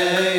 Amen.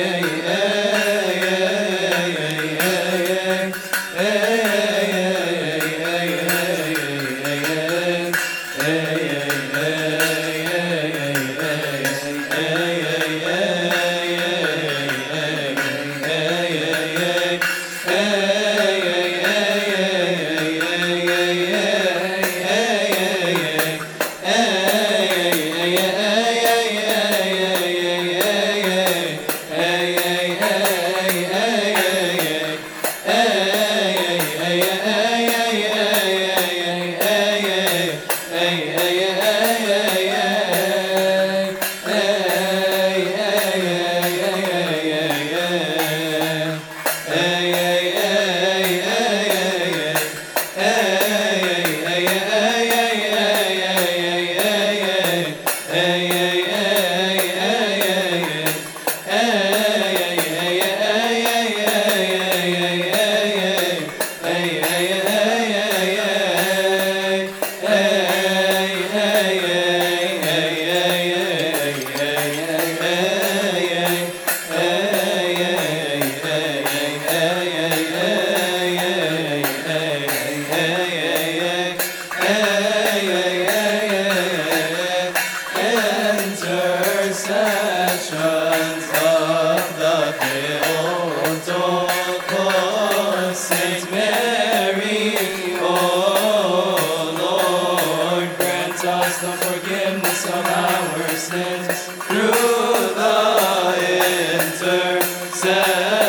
The Saint Mary, O Lord, grant us the forgiveness of our sins through the intercessions